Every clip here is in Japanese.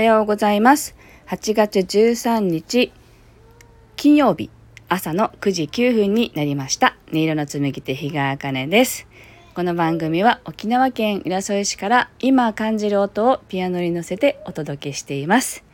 はようございます。8月13日金曜日朝の9時9分になりました。音色の紡ぎ手日川茜です。この番組は沖縄県浦添市から今感じる音をピアノに乗せてお届けしています。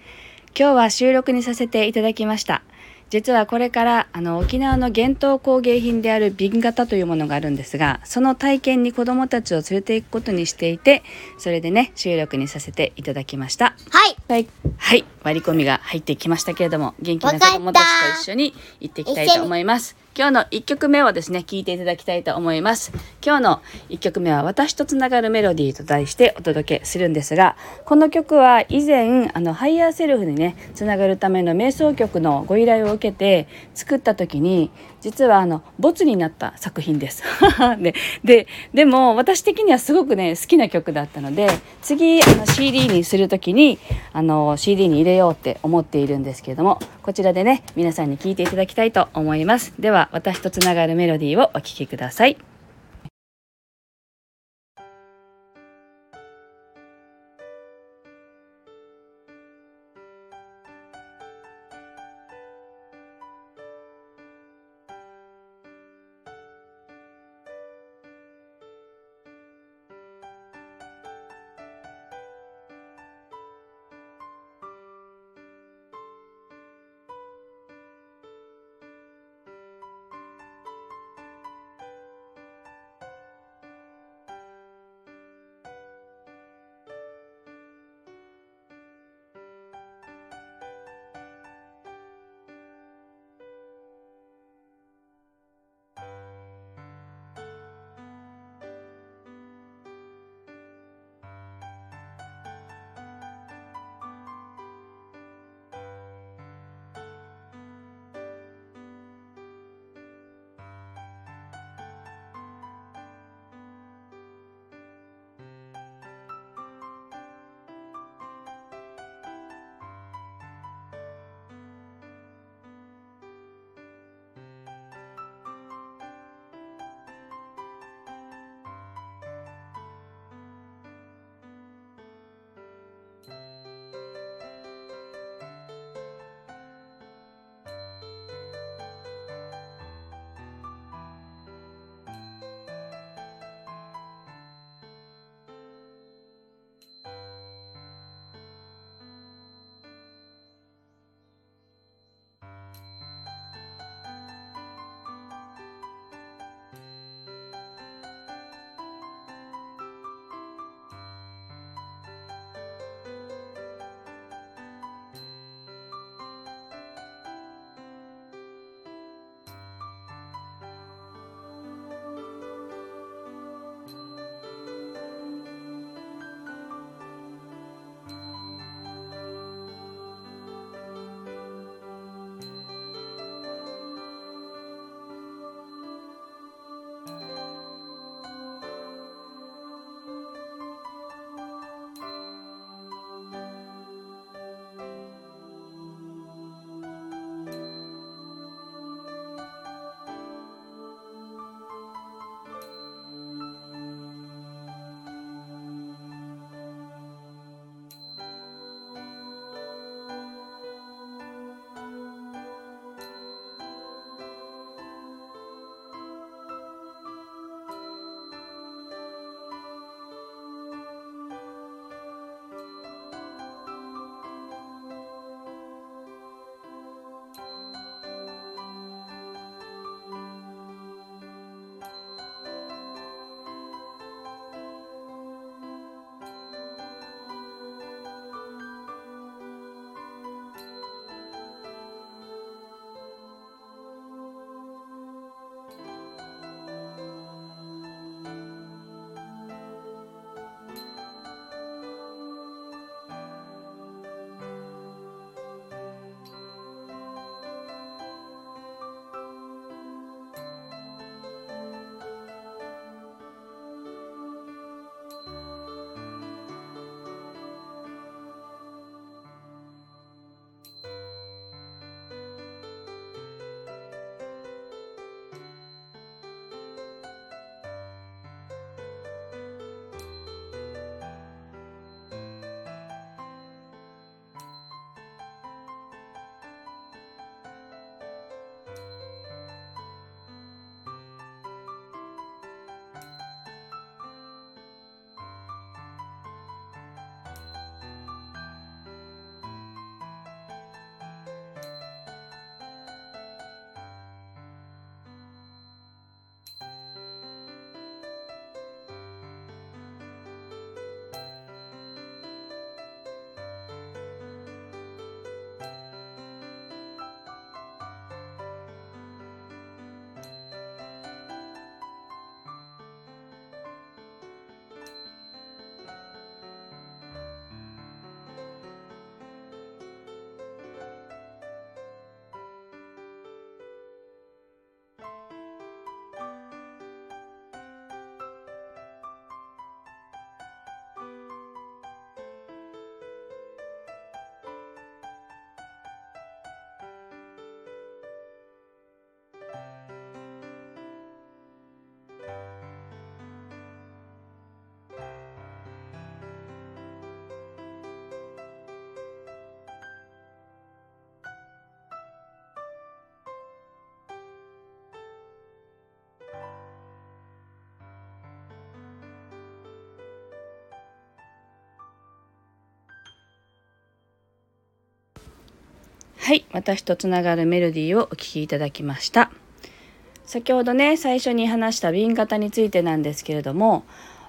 今日は収録にさせていただきました。実はこれからあの沖縄の伝統工芸品である瓶型というものがあるんですがその体験に子どもたちを連れていくことにしていてそれでね収録にさせていただきました。はい。はい、はい、割り込みが入ってきましたけれども元気な子どもたちと一緒に行っていきたいと思います今日の1曲目をですね聴いていただきたいと思います。今日の1曲目は私とつながるメロディーと題してお届けするんですがこの曲は以前あのハイヤーセルフにねつながるための瞑想曲のご依頼を受けて作った時に実はあのボツになった作品です。でででも私的にはすごくね好きな曲だったので次あの CD にする時にあの CD に入れようって思っているんですけれどもこちらでね皆さんに聴いていただきたいと思います。では私とつながるメロディーをお聴きください。はい私とつながるメロディーをお聴きいただきました先ほどね最初に話した瓶型についてなんですけれども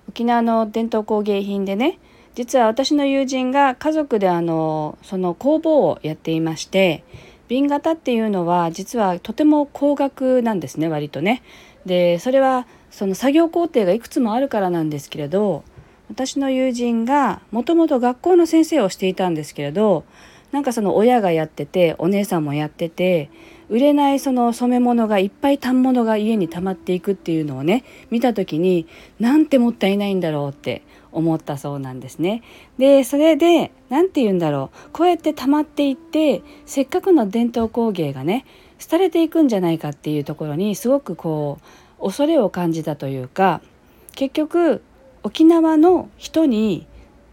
沖縄の伝統工芸品でね実は私の友人が家族であのその工房をやっていまして瓶型っていうのは実はとても高額なんですね割とね。でそれはその作業工程がいくつもあるからなんですけれど私の友人がもともと学校の先生をしていたんですけれどなんかその親がやっててお姉さんもやってて売れないその染め物がいっぱい反物が家に溜まっていくっていうのをね見た時になんてもったいないんだろうって思ったそうなんですね。でそれで何て言うんだろうこうやって溜まっていってせっかくの伝統工芸がね廃れていくんじゃないかっていうところにすごくこう恐れを感じたというか結局沖縄の人に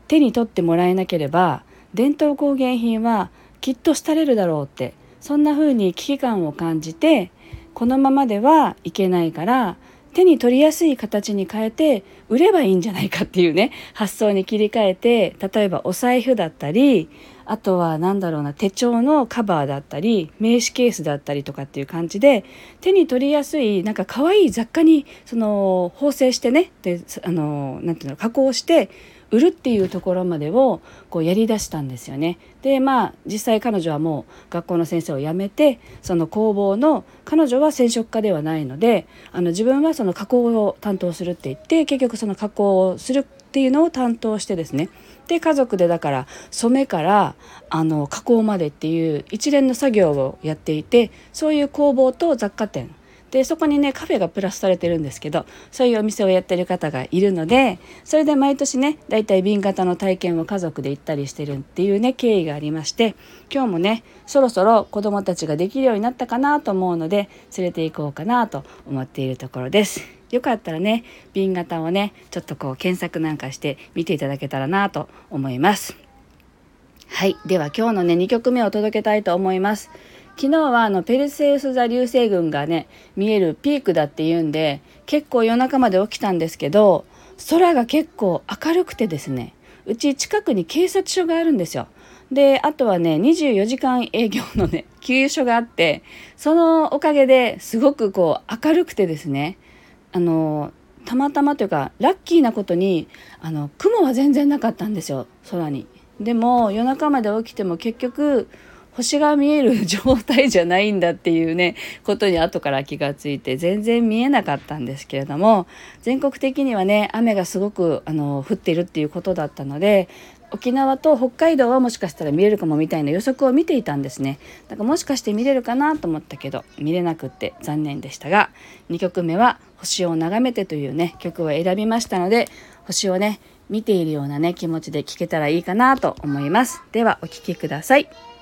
手に取ってもらえなければ伝統工芸品はきっと廃れるだろうってそんな風に危機感を感じてこのままではいけないから手に取りやすい形に変えて売ればいいんじゃないかっていうね 発想に切り替えて例えばお財布だったりあとは何だろうな手帳のカバーだったり名刺ケースだったりとかっていう感じで手に取りやすいなんか可愛い雑貨にその縫製してねであのなていうの加工して売るっていうところまでをこうやりだしたんですよね。でまあ実際彼女はもう学校の先生を辞めてその工房の彼女は染色家ではないのであの自分はその加工を担当するって言って結局その加工をするっていうのを担当してですねで家族でだから染めからあの加工までっていう一連の作業をやっていてそういう工房と雑貨店でそこにねカフェがプラスされてるんですけどそういうお店をやってる方がいるのでそれで毎年ねだいたい瓶型の体験を家族で行ったりしてるっていうね経緯がありまして今日もねそろそろ子どもたちができるようになったかなと思うので連れて行こうかなと思っているところです。よかったらね瓶型をねちょっとこう検索なんかして見ていただけたらなと思います。はいでは今日のね2曲目を届けたいと思います。昨日はあのペルセウス座流星群がね見えるピークだっていうんで結構夜中まで起きたんですけど空が結構明るくてですねうち近くに警察署があるんですよ。であとはね24時間営業のね 給油所があってそのおかげですごくこう明るくてですねあのたまたまというかラッキーなことにあの雲は全然なかったんですよ空に。でも夜中まで起きても結局星が見える状態じゃないんだっていうねことに後から気がついて全然見えなかったんですけれども全国的にはね雨がすごくあの降っているっていうことだったので沖縄と北海道はもしかしたら見れるかもみたいな予測を見ていたんですね。だからもしかして見れるかなと思ったけど見れなくって残念でしたが2曲目は「星を眺めて」というね曲を選びましたので星をね見ているようなね気持ちで聴けたらいいかなと思います。ではお聴きください。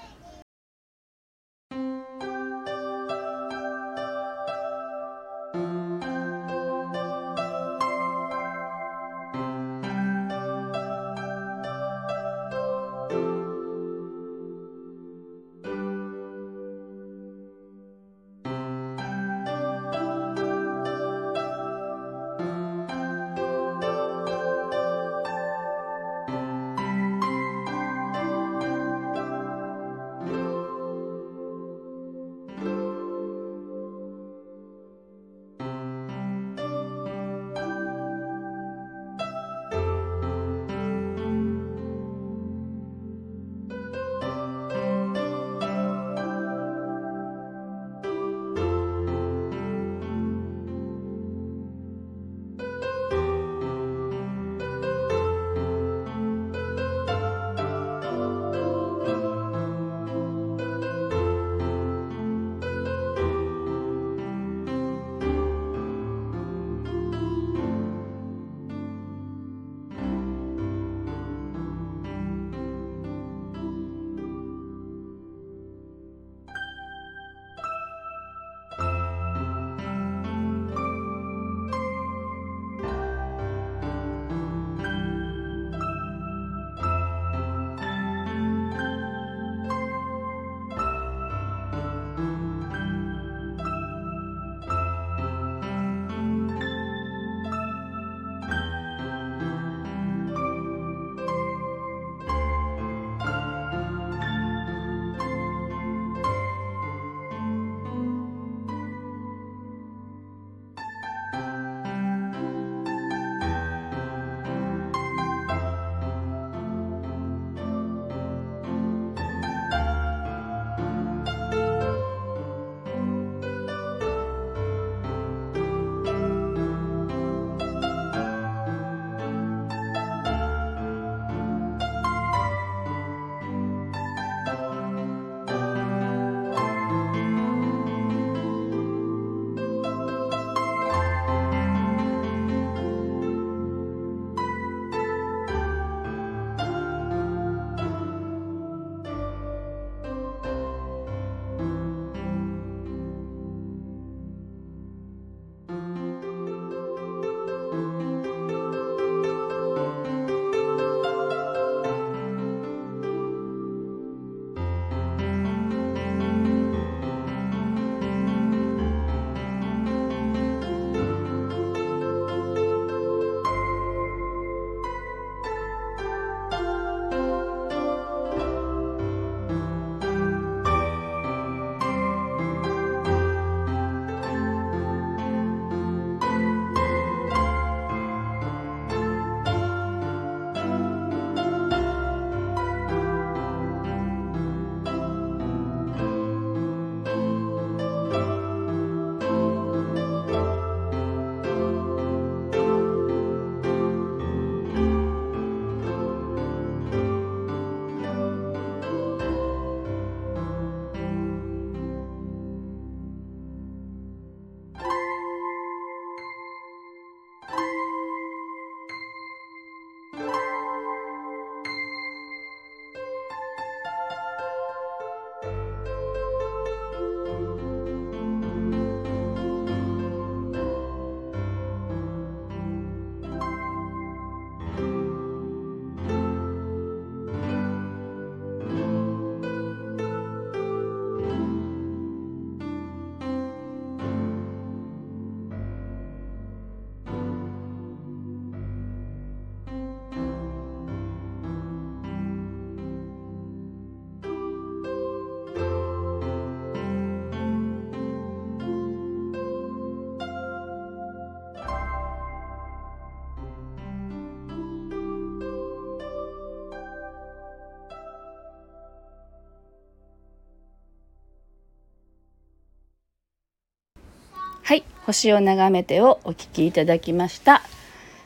星を眺めてをお聞きいただきました。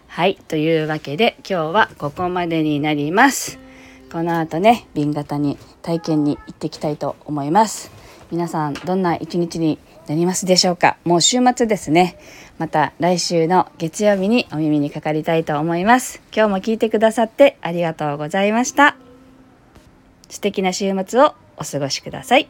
はいというわけで今日はここまでになります。この後ね瓶型に体験に行ってきたいと思います。皆さんどんな一日になりますでしょうか？もう週末ですね。また来週の月曜日にお耳にかかりたいと思います。今日も聞いてくださってありがとうございました。素敵な週末をお過ごしください。